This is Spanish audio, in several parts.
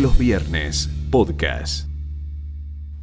los Viernes, podcast.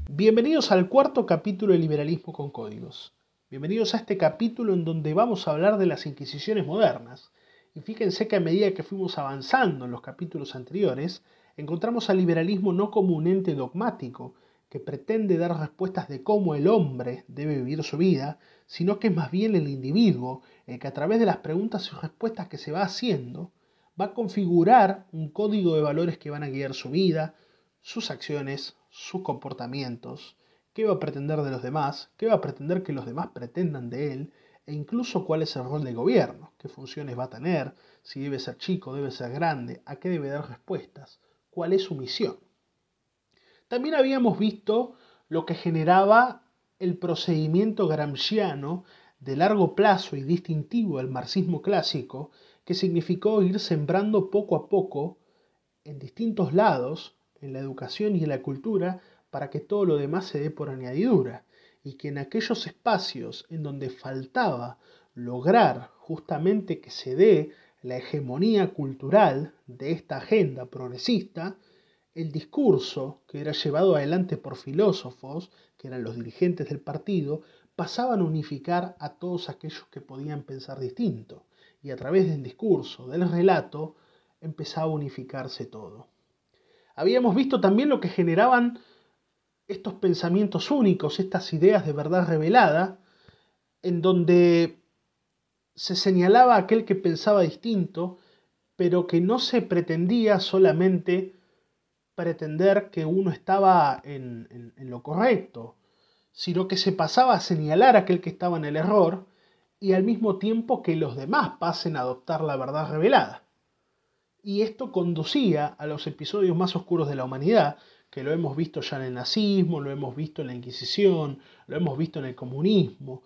Bienvenidos al cuarto capítulo de Liberalismo con Códigos. Bienvenidos a este capítulo en donde vamos a hablar de las inquisiciones modernas. Y fíjense que a medida que fuimos avanzando en los capítulos anteriores, encontramos al liberalismo no como un ente dogmático que pretende dar respuestas de cómo el hombre debe vivir su vida, sino que es más bien el individuo el que a través de las preguntas y respuestas que se va haciendo, va a configurar un código de valores que van a guiar su vida, sus acciones, sus comportamientos, qué va a pretender de los demás, qué va a pretender que los demás pretendan de él, e incluso cuál es el rol del gobierno, qué funciones va a tener, si debe ser chico, debe ser grande, a qué debe dar respuestas, cuál es su misión. También habíamos visto lo que generaba el procedimiento gramsciano de largo plazo y distintivo del marxismo clásico, que significó ir sembrando poco a poco en distintos lados, en la educación y en la cultura, para que todo lo demás se dé por añadidura, y que en aquellos espacios en donde faltaba lograr justamente que se dé la hegemonía cultural de esta agenda progresista, el discurso que era llevado adelante por filósofos, que eran los dirigentes del partido, pasaban a unificar a todos aquellos que podían pensar distinto, y a través del discurso, del relato, empezaba a unificarse todo. Habíamos visto también lo que generaban estos pensamientos únicos, estas ideas de verdad revelada, en donde se señalaba aquel que pensaba distinto, pero que no se pretendía solamente pretender que uno estaba en, lo correcto, sino que se pasaba a señalar a aquel que estaba en el error y al mismo tiempo que los demás pasen a adoptar la verdad revelada. Y esto conducía a los episodios más oscuros de la humanidad, que lo hemos visto ya en el nazismo, lo hemos visto en la Inquisición, lo hemos visto en el comunismo,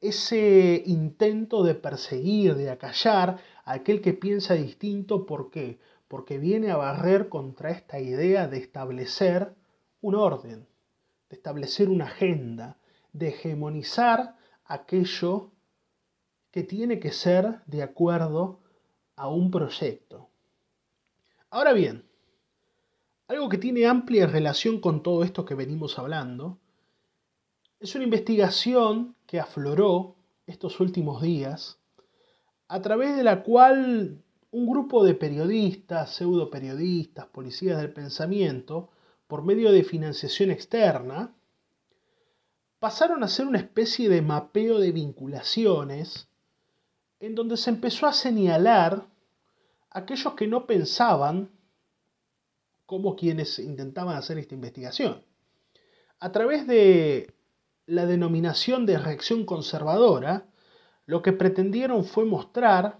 ese intento de perseguir, de acallar a aquel que piensa distinto, ¿por qué? porque viene a barrer contra esta idea de establecer un orden, de establecer una agenda, de hegemonizar aquello que tiene que ser de acuerdo a un proyecto. Ahora bien, algo que tiene amplia relación con todo esto que venimos hablando es una investigación que afloró estos últimos días, a través de la cual un grupo de periodistas, pseudo periodistas, policías del pensamiento, por medio de financiación externa, pasaron a ser una especie de mapeo de vinculaciones en donde se empezó a señalar a aquellos que no pensaban como quienes intentaban hacer esta investigación. A través de la denominación de reacción conservadora, lo que pretendieron fue mostrar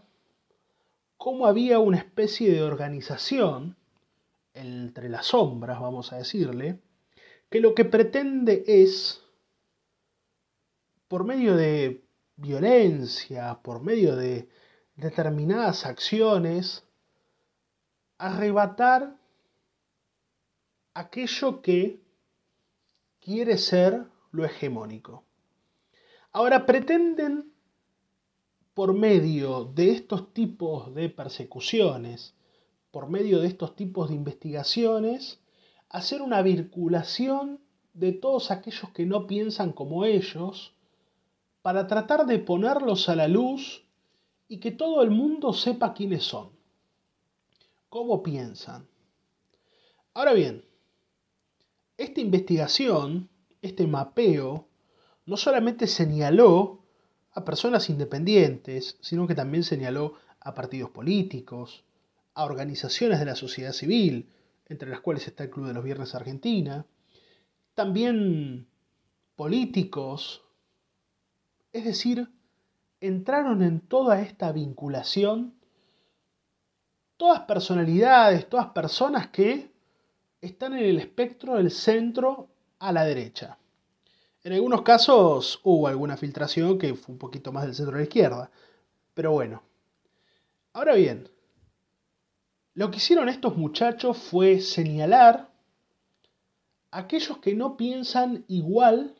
cómo había una especie de organización entre las sombras, vamos a decirle, que lo que pretende es, por medio de violencia, por medio de determinadas acciones, arrebatar aquello que quiere ser lo hegemónico. Ahora pretenden por medio de estos tipos de persecuciones, por medio de estos tipos de investigaciones, hacer una vinculación de todos aquellos que no piensan como ellos, para tratar de ponerlos a la luz y que todo el mundo sepa quiénes son, cómo piensan. Ahora bien, esta investigación, este mapeo, no solamente señaló a personas independientes, sino que también señaló a partidos políticos, a organizaciones de la sociedad civil, entre las cuales está el Club de los Viernes Argentina, también políticos, es decir, entraron en toda esta vinculación todas personalidades, todas personas que están en el espectro del centro a la derecha. En algunos casos hubo alguna filtración que fue un poquito más del centro de la izquierda. Pero bueno. Ahora bien, lo que hicieron estos muchachos fue señalar a aquellos que no piensan igual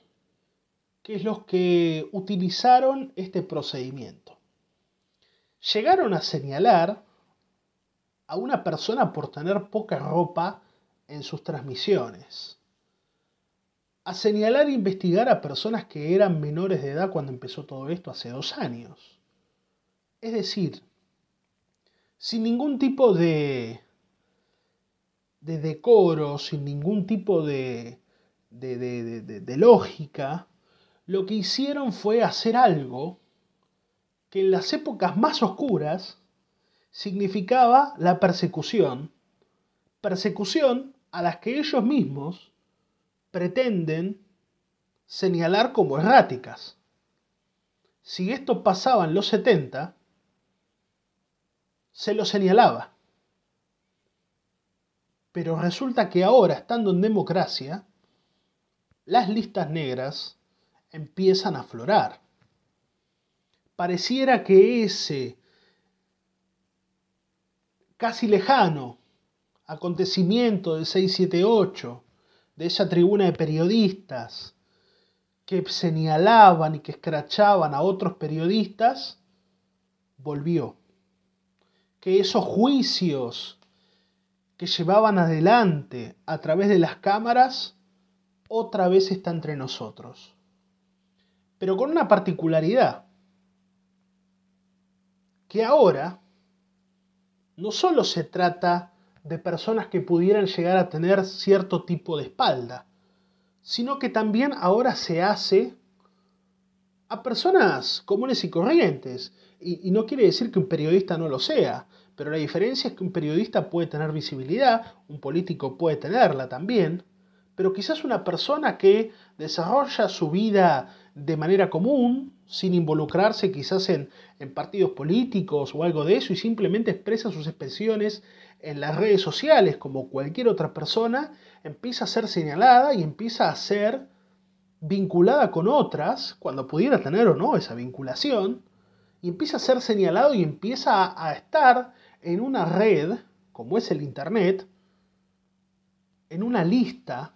que los que utilizaron este procedimiento. Llegaron a señalar a una persona por tener poca ropa en sus transmisiones, a señalar e investigar a personas que eran menores de edad cuando empezó todo esto hace dos años. Es decir, sin ningún tipo de, de decoro, sin ningún tipo de, de, lógica, lo que hicieron fue hacer algo que en las épocas más oscuras significaba la persecución, persecución a las que ellos mismos pretenden señalar como erráticas. Si esto pasaba en los 70, se lo señalaba. Pero resulta que ahora, estando en democracia, las listas negras empiezan a aflorar. Pareciera que ese casi lejano acontecimiento del 678, de esa tribuna de periodistas que señalaban y que escrachaban a otros periodistas, volvió. Que esos juicios que llevaban adelante a través de las cámaras, otra vez está entre nosotros. Pero con una particularidad, que ahora no solo se trata de personas que pudieran llegar a tener cierto tipo de espalda, sino que también ahora se hace a personas comunes y corrientes. Y, no quiere decir que un periodista no lo sea, pero la diferencia es que un periodista puede tener visibilidad, un político puede tenerla también, pero quizás una persona que desarrolla su vida de manera común, sin involucrarse quizás en, partidos políticos o algo de eso, y simplemente expresa sus expresiones en las redes sociales como cualquier otra persona, empieza a ser señalada y empieza a ser vinculada con otras, cuando pudiera tener o no esa vinculación, y empieza a ser señalado y empieza a estar en una red, como es el Internet, en una lista,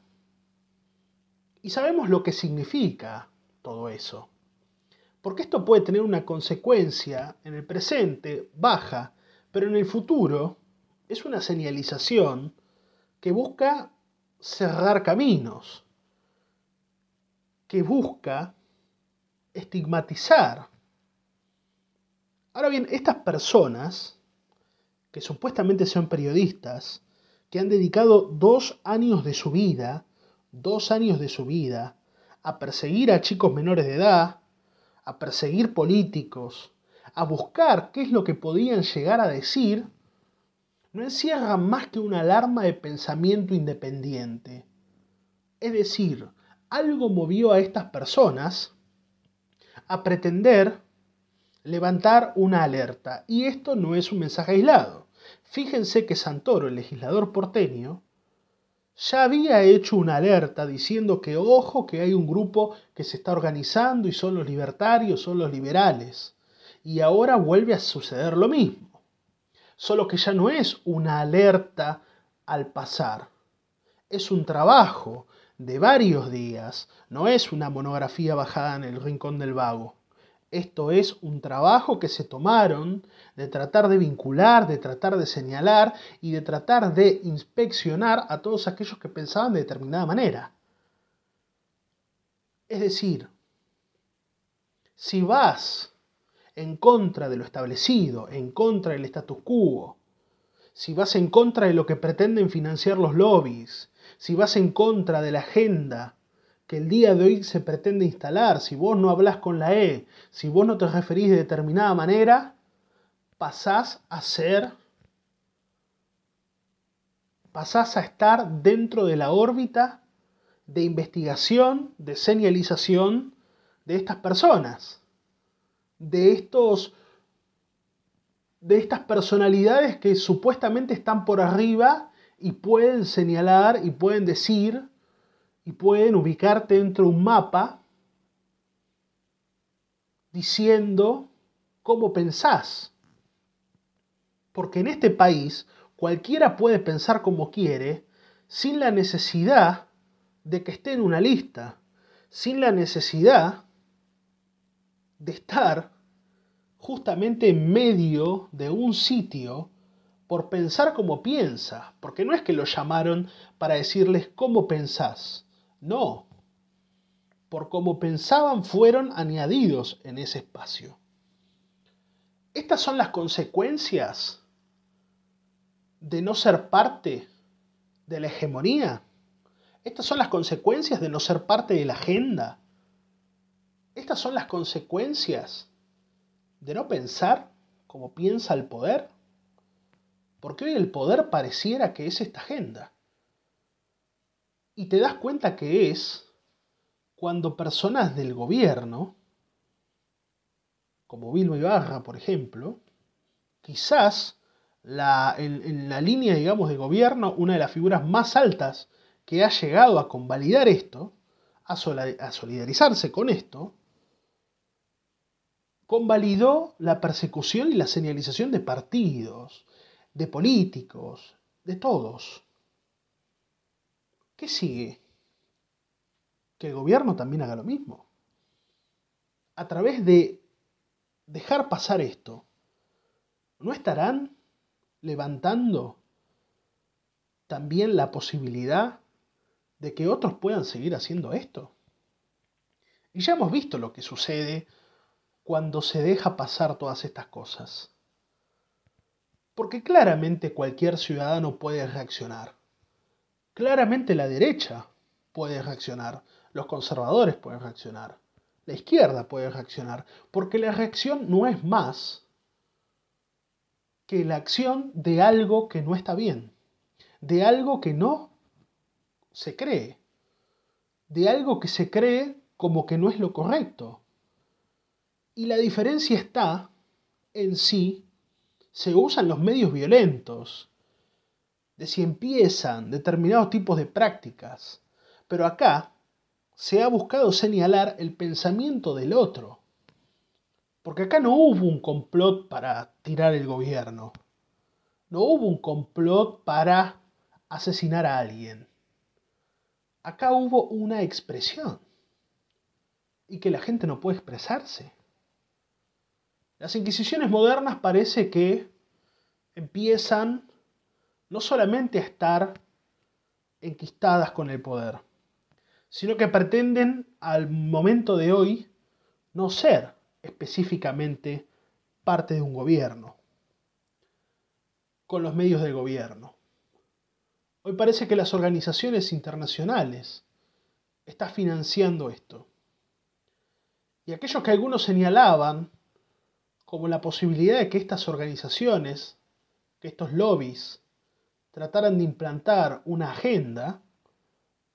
y sabemos lo que significa todo eso. Porque esto puede tener una consecuencia en el presente baja, pero en el futuro es una señalización que busca cerrar caminos, que busca estigmatizar. Ahora bien, estas personas, que supuestamente son periodistas, que han dedicado dos años de su vida, dos años de su vida, a perseguir a chicos menores de edad, a perseguir políticos, a buscar qué es lo que podían llegar a decir, no encierra más que una alarma de pensamiento independiente. Es decir, algo movió a estas personas a pretender levantar una alerta. Y esto no es un mensaje aislado. Fíjense que Santoro, el legislador porteño, ya había hecho una alerta diciendo que ojo que hay un grupo que se está organizando y son los libertarios, son los liberales. Y ahora vuelve a suceder lo mismo solo que ya no es una alerta al pasar, es un trabajo de varios días, no es una monografía bajada en el rincón del vago. Esto es un trabajo que se tomaron de tratar de vincular, de tratar de señalar y de tratar de inspeccionar a todos aquellos que pensaban de determinada manera. Es decir, si vas en contra de lo establecido, en contra del status quo, si vas en contra de lo que pretenden financiar los lobbies, si vas en contra de la agenda que el día de hoy se pretende instalar, si vos no hablas con la E, si vos no te referís de determinada manera, pasás a ser, pasás a estar dentro de la órbita de investigación, de señalización de estas personas de estos de estas personalidades que supuestamente están por arriba y pueden señalar y pueden decir y pueden ubicarte dentro de un mapa diciendo cómo pensás. Porque en este país cualquiera puede pensar como quiere sin la necesidad de que esté en una lista, sin la necesidad de estar justamente en medio de un sitio por pensar como piensa, porque no es que lo llamaron para decirles cómo pensás, no, por cómo pensaban fueron añadidos en ese espacio. Estas son las consecuencias de no ser parte de la hegemonía. Estas son las consecuencias de no ser parte de la agenda. Estas son las consecuencias de no pensar como piensa el poder. Porque hoy el poder pareciera que es esta agenda. Y te das cuenta que es cuando personas del gobierno, como Vilma Ibarra, por ejemplo, quizás la, en, la línea, digamos, de gobierno, una de las figuras más altas que ha llegado a convalidar esto, a solidarizarse con esto, convalidó la persecución y la señalización de partidos, de políticos, de todos. ¿Qué sigue? Que el gobierno también haga lo mismo. A través de dejar pasar esto, ¿no estarán levantando también la posibilidad de que otros puedan seguir haciendo esto? Y ya hemos visto lo que sucede cuando se deja pasar todas estas cosas. Porque claramente cualquier ciudadano puede reaccionar. Claramente la derecha puede reaccionar. Los conservadores pueden reaccionar. La izquierda puede reaccionar. Porque la reacción no es más que la acción de algo que no está bien. De algo que no se cree. De algo que se cree como que no es lo correcto. Y la diferencia está en sí se usan los medios violentos, de si empiezan determinados tipos de prácticas, pero acá se ha buscado señalar el pensamiento del otro, porque acá no hubo un complot para tirar el gobierno, no hubo un complot para asesinar a alguien, acá hubo una expresión. Y que la gente no puede expresarse. Las inquisiciones modernas parece que empiezan no solamente a estar enquistadas con el poder, sino que pretenden al momento de hoy no ser específicamente parte de un gobierno, con los medios del gobierno. Hoy parece que las organizaciones internacionales están financiando esto. Y aquellos que algunos señalaban como la posibilidad de que estas organizaciones, que estos lobbies, trataran de implantar una agenda,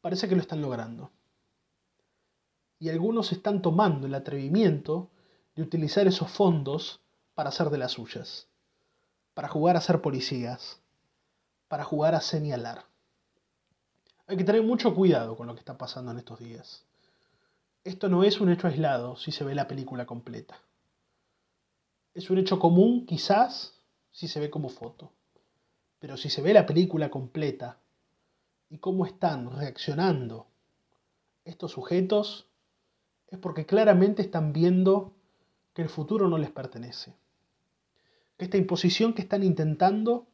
parece que lo están logrando. Y algunos están tomando el atrevimiento de utilizar esos fondos para hacer de las suyas, para jugar a ser policías, para jugar a señalar. Hay que tener mucho cuidado con lo que está pasando en estos días. Esto no es un hecho aislado si se ve la película completa. Es un hecho común, quizás, si se ve como foto. Pero si se ve la película completa y cómo están reaccionando estos sujetos, es porque claramente están viendo que el futuro no les pertenece. Que esta imposición que están intentando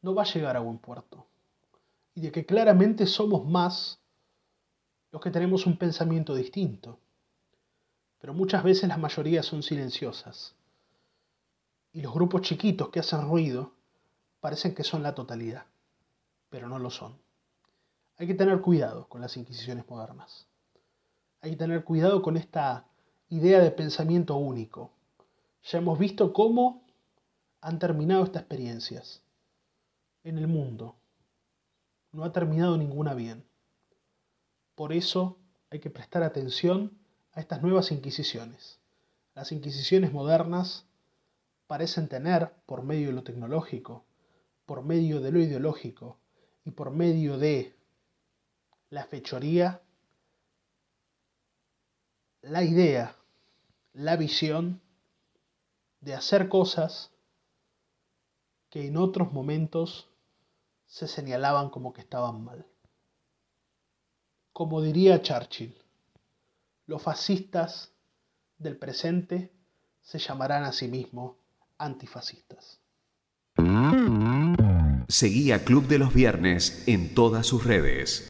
no va a llegar a buen puerto. Y de que claramente somos más los que tenemos un pensamiento distinto. Pero muchas veces las mayorías son silenciosas y los grupos chiquitos que hacen ruido parecen que son la totalidad, pero no lo son. Hay que tener cuidado con las inquisiciones modernas. Hay que tener cuidado con esta idea de pensamiento único. Ya hemos visto cómo han terminado estas experiencias en el mundo. No ha terminado ninguna bien. Por eso hay que prestar atención a estas nuevas inquisiciones. Las inquisiciones modernas parecen tener, por medio de lo tecnológico, por medio de lo ideológico y por medio de la fechoría, la idea, la visión de hacer cosas que en otros momentos se señalaban como que estaban mal. Como diría Churchill, los fascistas del presente se llamarán a sí mismos antifascistas. Mm. Seguí a Club de los Viernes en todas sus redes.